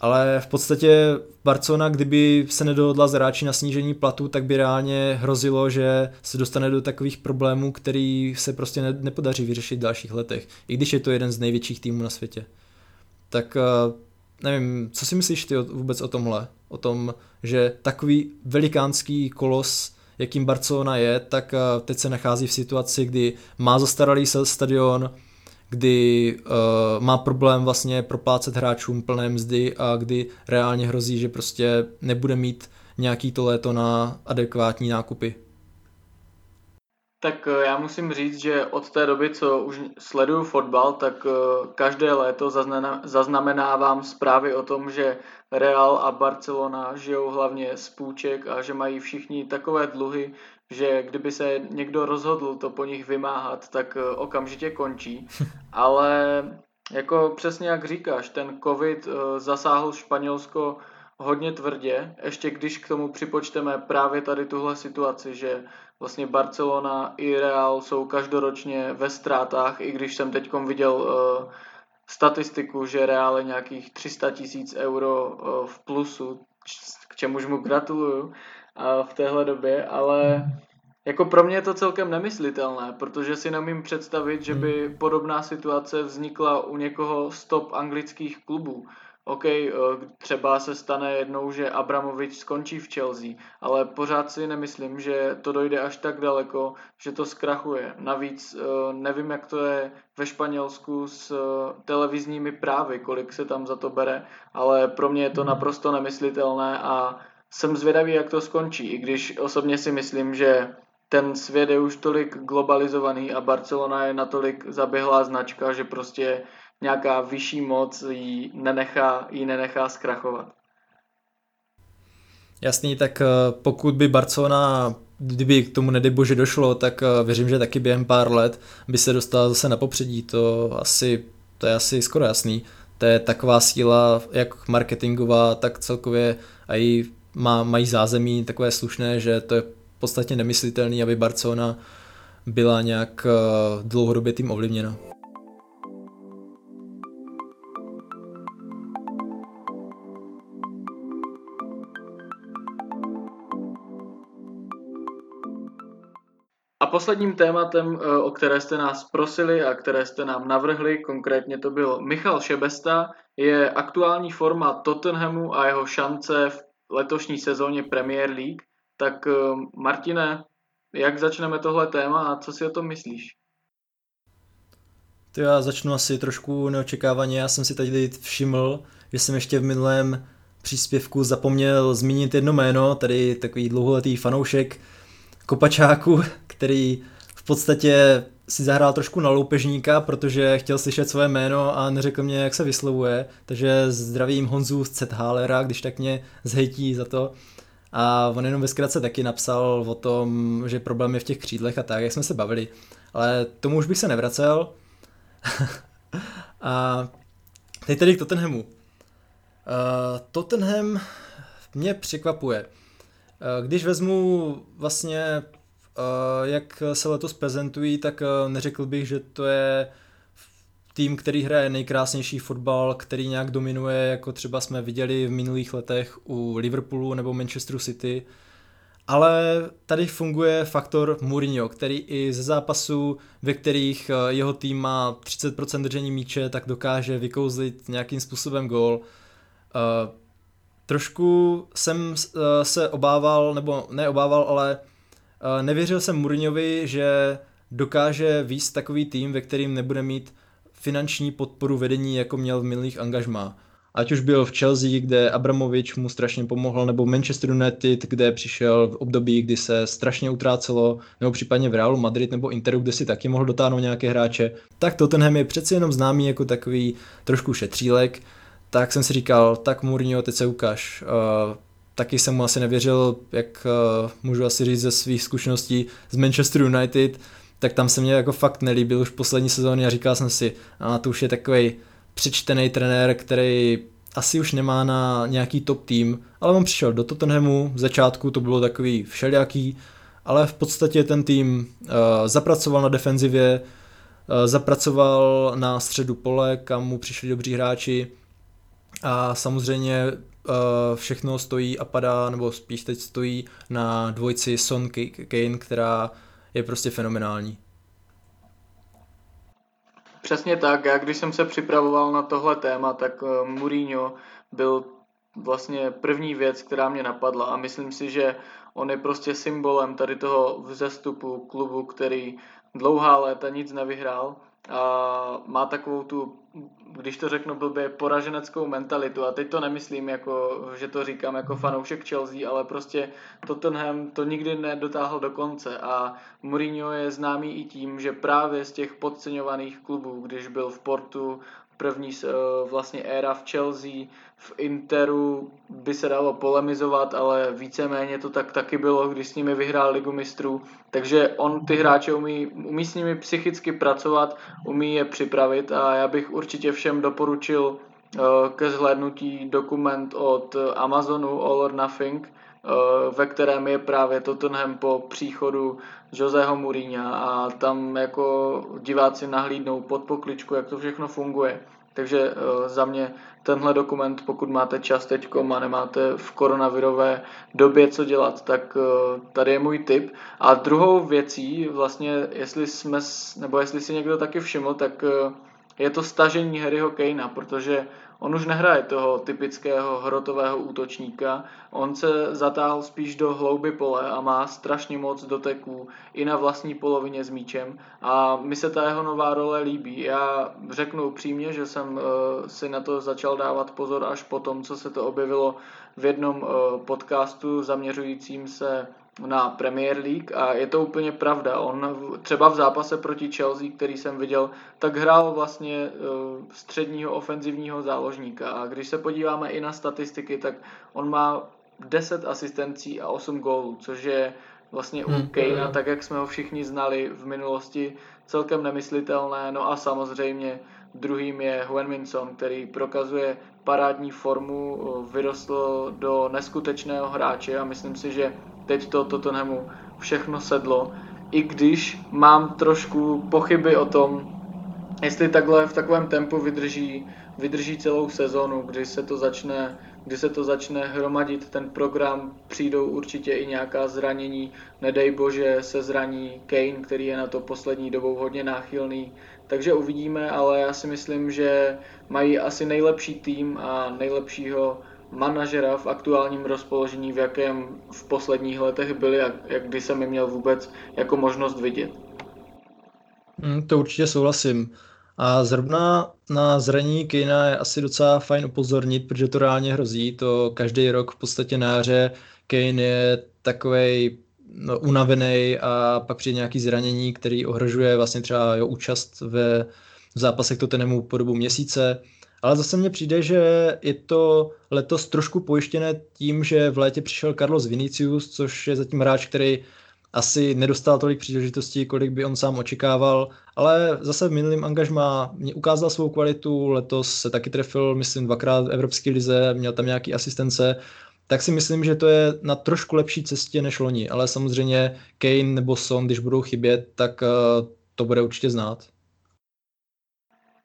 Ale v podstatě Barcelona, kdyby se nedohodla s hráči na snížení platu, tak by reálně hrozilo, že se dostane do takových problémů, který se prostě ne, nepodaří vyřešit v dalších letech. I když je to jeden z největších týmů na světě. Tak eh, nevím, co si myslíš ty vůbec o tomhle? O tom, že takový velikánský kolos jakým Barcelona je, tak eh, teď se nachází v situaci, kdy má zastaralý stadion, kdy uh, má problém vlastně proplácet hráčům plné mzdy a kdy reálně hrozí, že prostě nebude mít nějaký to léto na adekvátní nákupy. Tak eh, já musím říct, že od té doby, co už sleduju fotbal, tak každé léto zaznamenávám zprávy o tom, že Real a Barcelona žijou hlavně z půjček a že mají všichni takové dluhy, že kdyby se někdo rozhodl to po nich vymáhat, tak eh, okamžitě končí. [laughs] Ale jako přesně jak říkáš, ten covid eh, zasáhl Španělsko hodně tvrdě, ještě když k tomu připočteme právě tady tuhle situaci, že vlastně Barcelona i Real jsou každoročně ve ztrátách, i když jsem teď viděl uh, statistiku, že reále nějakých 300 tisíc euro v plusu, k čemuž mu gratuluju v téhle době, ale jako pro mě je to celkem nemyslitelné, protože si nemím představit, že by hmm. podobná situace vznikla u někoho z top anglických klubů. OK, eh, třeba se stane jednou, že Abramovič skončí v Chelsea, ale pořád si nemyslím, že to dojde až tak daleko, že to zkrachuje. Navíc eh, nevím, jak to je ve Španělsku s eh, televizními právy, kolik se tam za to bere, ale pro mě je to naprosto nemyslitelné a jsem zvědavý, jak to skončí, i když osobně si myslím, že ten svět je už tolik globalizovaný a Barcelona je natolik zaběhlá značka, že prostě nějaká vyšší moc jí nenechá, jí nenechá zkrachovat. Jasný, tak eh, pokud by Barcelona, kdyby k tomu nedej bože došlo, tak eh, věřím, že taky během pár let by se dostala zase na popředí, to asi, to je asi skoro jasný. To je taková síla, jak marketingová, tak celkově a i má, mají zázemí takové slušné, že to je v podstatě nemyslitelný, aby Barcelona byla nějak eh, dlouhodobě tím ovlivněna. Posledním tématem, eh, o které jste nás prosili a které jste nám navrhli, konkrétně to byl Michal Šebesta, je aktuální forma Tottenhamu a jeho šance v letošní sezóně Premier League. Tak eh, Martine, jak začneme tohle téma a co si o tom myslíš? To já začnu asi trošku neočekávaně. Já jsem si tady všiml, že jsem ještě v minulém příspěvku zapomněl zmínit jedno jméno, tady takový dlouholetý fanoušek Kopačáku, který v podstatě si zahrál trošku na loupežníka, protože chtěl slyšet své jméno a neřekl mě, jak se vyslovuje, takže zdravím Honzu z Cethálera, když tak mě zhejtí za to. A on jenom ve taky napsal o tom, že problém je v těch křídlech a tak, jak jsme se bavili. Ale tomu už bych se nevracel. [laughs] a teď tedy k Tottenhamu. Uh, Tottenham mě překvapuje. Uh, když vezmu vlastně jak se letos prezentují, tak eh, neřekl bych, že to je tým, který hraje nejkrásnější fotbal, který nějak dominuje, jako třeba jsme viděli v minulých letech u Liverpoolu nebo Manchesteru City. Ale tady funguje faktor Mourinho, který i ze zápasů, ve kterých eh, jeho tým má 30% držení míče, tak dokáže vykouzlit nějakým způsobem gól. Trošku jsem se obával, nebo neobával, ale Eh, nevěřil jsem Mourinhovi, že dokáže výst takový tým, ve kterým nebude mít finanční podporu vedení, jako měl v minulých angažmá. Ať už byl v Chelsea, kde Abramovič mu strašně pomohl, nebo Manchester United, kde přišel v období, kdy se strašně utrácelo, nebo případně v Realu Madrid nebo Interu, kde si taky mohl dotáhnout nějaké hráče. Tak Tottenham je přeci jenom známý jako takový trošku šetřílek, tak jsem si říkal, tak Mourinho, teď se ukáž. Uh, taky jsem mu asi nevěřil, jak uh, můžu asi říct ze svých zkušeností z Manchester United, tak tam se mě jako fakt nelíbil už poslední sezóny a říkal jsem si, a to už je takový přečtený trenér, který asi už nemá na nějaký top tým, ale on přišel do Tottenhamu, v začátku to bylo takový všelijaký, ale v podstatě ten tým uh, zapracoval na defenzivě, uh, zapracoval na středu pole, kam mu přišli dobří hráči a samozřejmě všechno stojí a padá, nebo spíš teď stojí na dvojci Son Kane, která je prostě fenomenální. Přesně tak, já když jsem se připravoval na tohle téma, tak uh, Mourinho byl vlastně první věc, která mě napadla a myslím si, že on je prostě symbolem tady toho vzestupu klubu, který dlouhá léta nic nevyhrál a má takovou tu když to řeknu blbě, poraženeckou mentalitu. A teď to nemyslím, jako, že to říkám jako fanoušek Chelsea, ale prostě Tottenham to nikdy nedotáhl do konce. A Mourinho je známý i tím, že právě z těch podceňovaných klubů, když byl v Portu, první eh, vlastně éra v Chelsea, v Interu by se dalo polemizovat, ale víceméně to tak taky bylo, když s nimi vyhrál ligu mistrů. Takže on ty hráče umí, umí s nimi psychicky pracovat, umí je připravit a já bych určitě všem doporučil eh, ke zhlédnutí dokument od Amazonu All or Nothing, ve kterém je právě Tottenham po příchodu Joseho Mourinha a tam jako diváci nahlídnou pod pokličku, jak to všechno funguje. Takže uh, za mě tenhle dokument, pokud máte čas teď a nemáte v koronavirové době co dělat, tak uh, tady je můj tip. A druhou věcí, vlastně, jestli jsme, nebo jestli si někdo taky všiml, tak je to stažení Harryho Kanea, protože on už nehraje toho typického hrotového útočníka, on se zatáhl spíš do hlouby pole a má strašně moc doteků i na vlastní polovině s míčem a mi se ta jeho nová role líbí. Já řeknu upřímně, že jsem uh, si na to začal dávat pozor až po tom, co se to objevilo v jednom uh, podcastu zaměřujícím se na Premier League a je to úplně pravda. On třeba v zápase proti Chelsea, který jsem viděl, tak hrál vlastně uh, středního ofenzivního záložníka a když se podíváme i na statistiky, tak on má 10 asistencí a 8 gólů, což je vlastně u hmm. Kanea, tak jak jsme ho všichni znali v minulosti, celkem nemyslitelné. No a samozřejmě druhým je Minson, který prokazuje parádní formu, vyrostl do neskutečného hráče a myslím si, že teď to Tottenhamu všechno sedlo, i když mám trošku pochyby o tom, jestli takhle v takovém tempu vydrží, vydrží celou sezonu, kdy se to začne kdy se to začne hromadit. Ten program, přijdou určitě i nějaká zranění, nedej bože se zraní Kane, který je na to poslední dobou hodně náchylný, takže uvidíme, ale já si myslím, že mají asi nejlepší tým a nejlepšího manažera v aktuálním rozpoložení, v jakém v posledních letech byli a jak kdy jsem je měl vůbec jako možnost vidět. Mm, to určitě souhlasím. A zrovna na zranění Kejna je asi docela fajn upozornit, protože to reálně hrozí. To každý rok v podstatě na jaře Kane je takový no, unavený a pak přijde nějaký zranění, který ohrožuje vlastně třeba jeho účast ve v zápasech Tottenhamu po dobu měsíce. Ale zase mně přijde, že je to letos trošku pojištěné tím, že v létě přišel Carlos Vinicius, což je zatím hráč, který asi nedostal tolik příležitostí, kolik by on sám očekával, ale zase v minulém angažmá mě ukázal svou kvalitu, letos se taky trefil, myslím, dvakrát v Evropské lize, měl tam nějaký asistence, tak si myslím, že to je na trošku lepší cestě než loni, ale samozřejmě Kane nebo Son, když budou chybět, tak eh, to bude určitě znát.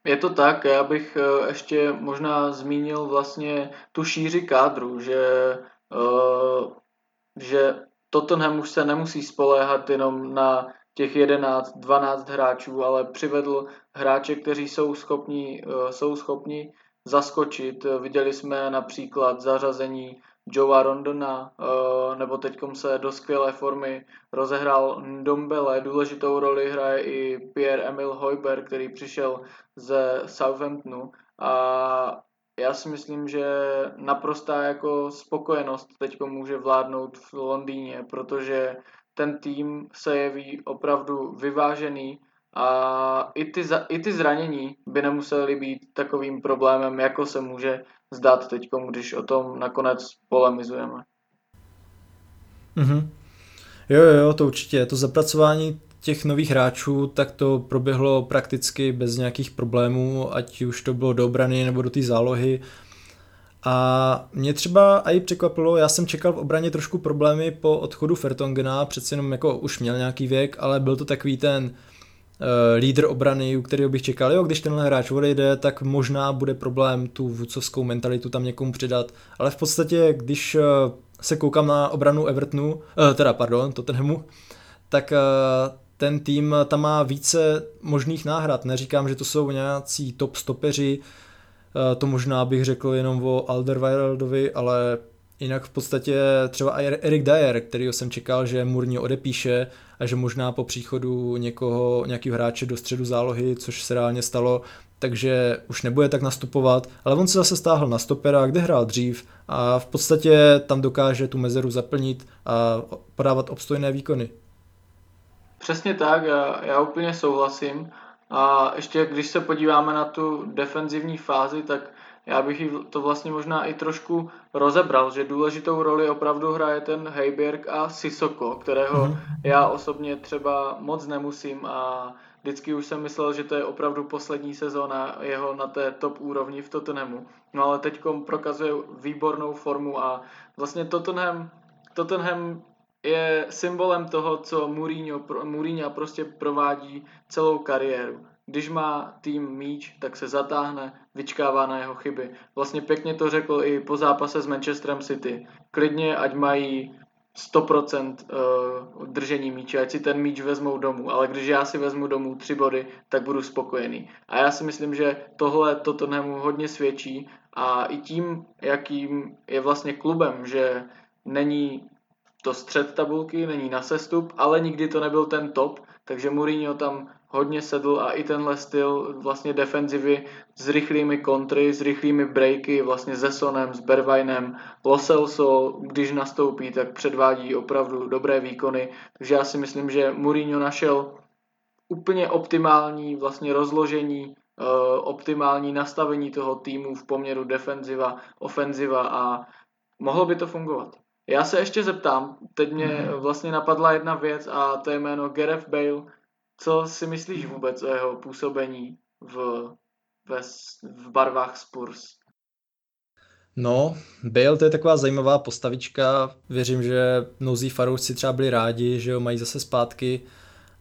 Je to tak, já bych eh, ještě možná zmínil vlastně tu šíři kádru, že, uh, že Tottenham už se nemusí spoléhat jenom na těch 11, 12 hráčů, ale přivedl hráče, kteří jsou schopni, jsou schopni zaskočit. Viděli jsme například zařazení Joea Rondona, eh, nebo teď se do skvělé formy rozehrál Dombele. Důležitou roli hraje i Pierre-Emil Hojber, který přišel ze Southamptonu. A já si myslím, že naprostá jako spokojenost teď může vládnout v Londýně, protože ten tým se jeví opravdu vyvážený a i ty, za, i ty zranění by nemusely být takovým problémem, jako se může zdát teď, když o tom nakonec polemizujeme. Mm-hmm. Jo, jo, jo, to určitě. To zapracování těch nových hráčů, tak to proběhlo prakticky bez nějakých problémů, ať už to bylo do obrany nebo do té zálohy. A mě třeba i překvapilo, já jsem čekal v obraně trošku problémy po odchodu Fertongena, přece jenom jako už měl nějaký věk, ale byl to takový ten lídr obrany, u kterého bych čekal, jo, když tenhle hráč odejde, tak možná bude problém tu vůcovskou mentalitu tam někomu přidat, ale v podstatě, když uh, se koukám na obranu Evertonu, uh, teda pardon, Tottenhamu, tak ten tým tam má více možných náhrad. Neříkám, že to jsou nějací top stopeři, to možná bych řekl jenom o Alderweireldovy, ale Jinak v podstatě třeba Erik Dyer, kterýho jsem čekal, že Mourinho odepíše a že možná po příchodu někoho, nějakého hráče do středu zálohy, což se reálně stalo, takže už nebude tak nastupovat, ale on se zase stáhl na stopera, kde hrál dřív a v podstatě tam dokáže tu mezeru zaplnit a podávat obstojné výkony. Přesně tak, já, já úplně souhlasím. A ještě když se podíváme na tu defenzivní fázi, tak já bych to vlastně možná i trošku rozebral, že důležitou roli opravdu hraje ten Heiberg a Sisoko, kterého mm-hmm. já osobně třeba moc nemusím a vždycky už jsem myslel, že to je opravdu poslední sezóna jeho na té top úrovni v Tottenhamu. No ale teď prokazuje výbornou formu a vlastně Tottenham, Tottenham je symbolem toho, co Mourinho, Mourinho prostě provádí celou kariéru když má tým míč, tak se zatáhne, vyčkává na jeho chyby. Vlastně pěkně to řekl i po zápase s Manchesterem City. Klidně, ať mají 100% uh, držení míče, ať si ten míč vezmou domů, ale když já si vezmu domů tři body, tak budu spokojený. A já si myslím, že tohle Tottenhamu hodně svědčí a i tím, jakým je vlastně klubem, že není to střed tabulky, není na sestup, ale nikdy to nebyl ten top, takže Mourinho tam hodně sedl a i tenhle styl vlastně defenzivy s rychlými kontry, s rychlými breaky, vlastně se Sonem, s Bervajnem, Loselso, když nastoupí, tak předvádí opravdu dobré výkony, takže já si myslím, že Mourinho našel úplně optimální vlastně rozložení, uh, optimální nastavení toho týmu v poměru defenziva, ofenziva a mohlo by to fungovat. Já se ještě zeptám, teď mě mhm. vlastně napadla jedna věc a to je jméno Gareth Bale. Co si myslíš vůbec o jeho působení v, ve, v barvách Spurs? No, Bale to je taková zajímavá postavička. Věřím, že mnozí farouci třeba byli rádi, že ho mají zase zpátky,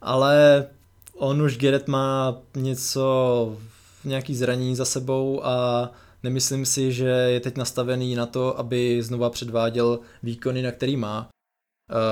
ale on už Gerrit má něco, nějaký zranění za sebou a Nemyslím si, že je teď nastavený na to, aby znova předváděl výkony, na který má.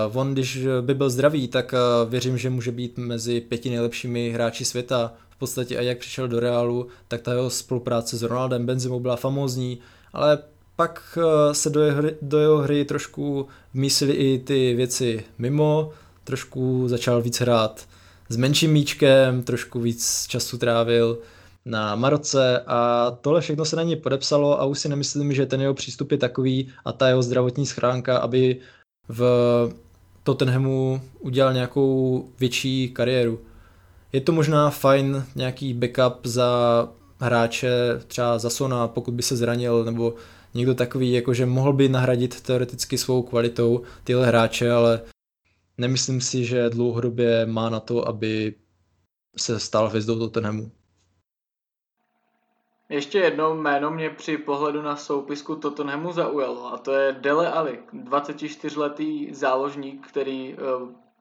Uh, on, když by byl zdravý, tak uh, věřím, že může být mezi pěti nejlepšími hráči světa. V podstatě a jak přišel do Realu, tak ta jeho spolupráce s Ronaldem Benzemou byla famózní, ale pak uh, se do jeho, hry, do jeho hry trošku vmísily i ty věci mimo, trošku začal víc hrát s menším míčkem, trošku víc času trávil na Maroce a tohle všechno se na něj podepsalo a už si nemyslím, že ten jeho přístup je takový a ta jeho zdravotní schránka, aby v Tottenhamu udělal nějakou větší kariéru. Je to možná fajn nějaký backup za hráče, třeba za Sona, pokud by se zranil, nebo někdo takový, jakože mohl by nahradit teoreticky svou kvalitou tyhle hráče, ale nemyslím si, že dlouhodobě má na to, aby se stal hvězdou Tottenhamu. Ještě jedno jméno mě při pohledu na soupisku Tottenhamu zaujalo a to je Dele Ali, 24-letý záložník, který eh,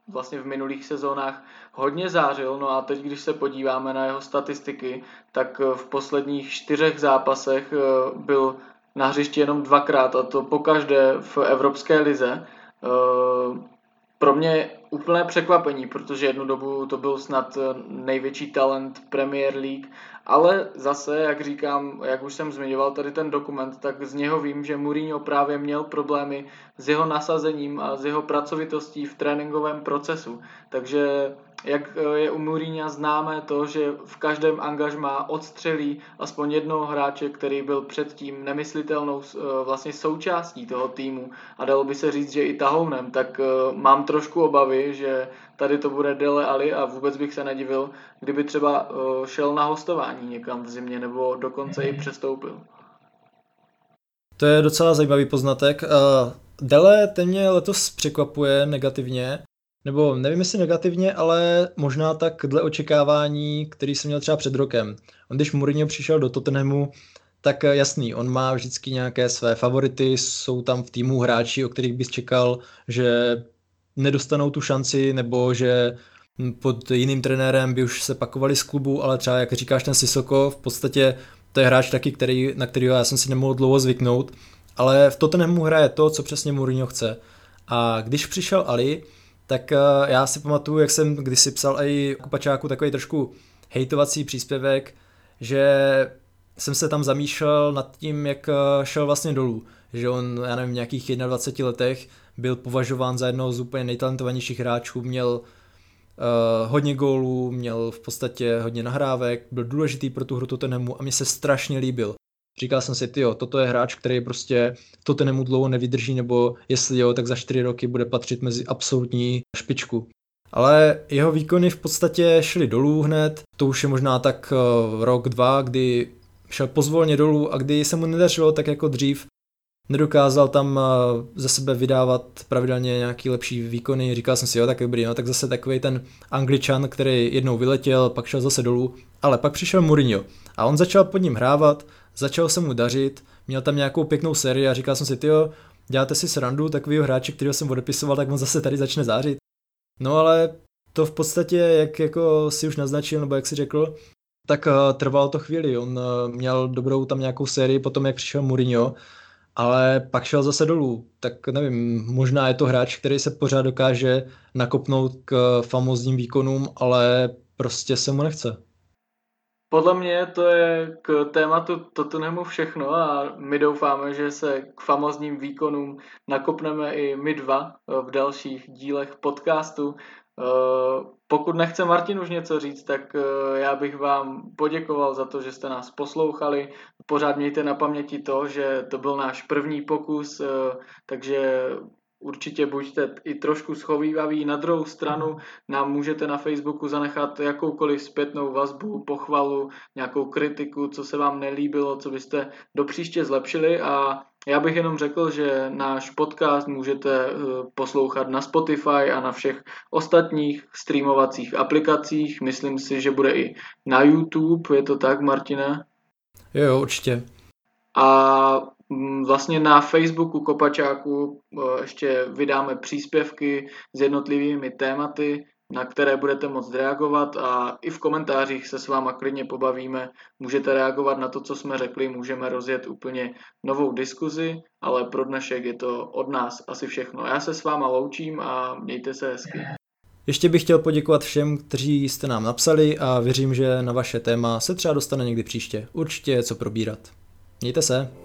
vlastně v minulých sezónách hodně zářil, no a teď když se podíváme na jeho statistiky, tak eh, v posledních čtyřech zápasech eh, byl na hřišti jenom dvakrát a to pokaždé v Evropské lize. Pro mě úplné překvapení, protože jednu dobu to byl snad největší talent Premier League ale zase, jak říkám, jak už jsem zmiňoval tady ten dokument, tak z něho vím, že Mourinho právě měl problémy s jeho nasazením a s jeho pracovitostí v tréninkovém procesu. Takže jak eh, je u Mourinha známé to, že v každém angažmá odstřelí aspoň jednoho hráče, který byl předtím nemyslitelnou eh, vlastně součástí toho týmu a dalo by se říct, že i tahounem, tak eh, mám trošku obavy, že tady to bude Dele Ali a vůbec bych se nedivil, kdyby třeba šel na hostování někam v zimě nebo dokonce i přestoupil. To je docela zajímavý poznatek. Dele ten mě letos překvapuje negativně, nebo nevím jestli negativně, ale možná tak dle očekávání, který jsem měl třeba před rokem. On když Mourinho přišel do Tottenhamu, tak jasný, on má vždycky nějaké své favority, jsou tam v týmu hráči, o kterých bys čekal, že nedostanou tu šanci, nebo že pod jiným trenérem by už se pakovali z klubu, ale třeba, jak říkáš, ten Sisoko, v podstatě to je hráč taky, který, na kterého já jsem si nemohl dlouho zvyknout, ale v Tottenhamu hraje to, co přesně Mourinho chce. A když přišel Ali, tak uh, já si pamatuju, jak jsem kdysi psal i Kupačáku takový trošku hejtovací příspěvek, že jsem se tam zamýšlel nad tím, jak eh, šel vlastně dolů. Že on, já nevím, v nějakých 21 letech byl považován za jednoho z úplně nejtalentovanějších hráčů, měl uh, hodně gólů, měl v podstatě hodně nahrávek, byl důležitý pro tu hru Tottenhamu a mě se strašně líbil. Říkal jsem si, jo, toto je hráč, který prostě to nemu dlouho nevydrží, nebo jestli jo, tak za čtyři roky bude patřit mezi absolutní špičku. Ale jeho výkony v podstatě šly dolů hned, to už je možná tak uh, rok, dva, kdy šel pozvolně dolů a kdy se mu nedařilo tak jako dřív, nedokázal tam uh, za sebe vydávat pravidelně nějaký lepší výkony, říkal jsem si, jo, tak dobrý, no tak zase takový ten angličan, který jednou vyletěl, pak šel zase dolů, ale pak přišel Mourinho a on začal pod ním hrávat, začal se mu dařit, měl tam nějakou pěknou sérii a říkal jsem si, tyjo, děláte si srandu takového hráče, kterého jsem odepisoval, tak on zase tady začne zářit. No ale to v podstatě, jak jako si už naznačil, nebo jak si řekl, Tak uh, trvalo to chvíli, on uh, měl dobrou tam nějakou sérii potom, jak přišel Mourinho, ale pak šel zase dolů. Tak nevím, možná je to hráč, který se pořád dokáže nakopnout k famózním výkonům, ale prostě se mu nechce. Podle mě to je k tématu Tottenhamu všechno a my doufáme, že se k famozním výkonům nakopneme i my dva v dalších dílech podcastu. Eh, pokud nechce Martin už něco říct, tak eh, já bych vám poděkoval za to, že jste nás poslouchali. Pořád mějte na paměti to, že to byl náš první pokus, eh, takže určitě buďte i trošku schovývaví. Na druhou stranu nám můžete na Facebooku zanechat jakoukoliv zpětnou vazbu, pochvalu, nějakou kritiku, co se vám nelíbilo, co byste do příště zlepšili a já bych jenom řekl, že náš podcast můžete eh, poslouchat na Spotify a na všech ostatních streamovacích aplikacích. Myslím si, že bude i na YouTube, je to tak, Martina? Jo, určitě. A vlastně na Facebooku Kopačáku eh, ještě vydáme příspěvky s jednotlivými tématy, na které budete moct reagovat a i v komentářích se s váma klidně pobavíme. Můžete reagovat na to, co jsme řekli, můžeme rozjet úplně novou diskuzi, ale pro dnešek je to od nás asi všechno. Já se s váma loučím a mějte se hezky. Ještě bych chtěl poděkovat všem, kteří jste nám napsali a věřím, že na vaše téma se třeba dostane někdy příště. Určitě je co probírat. Mějte se.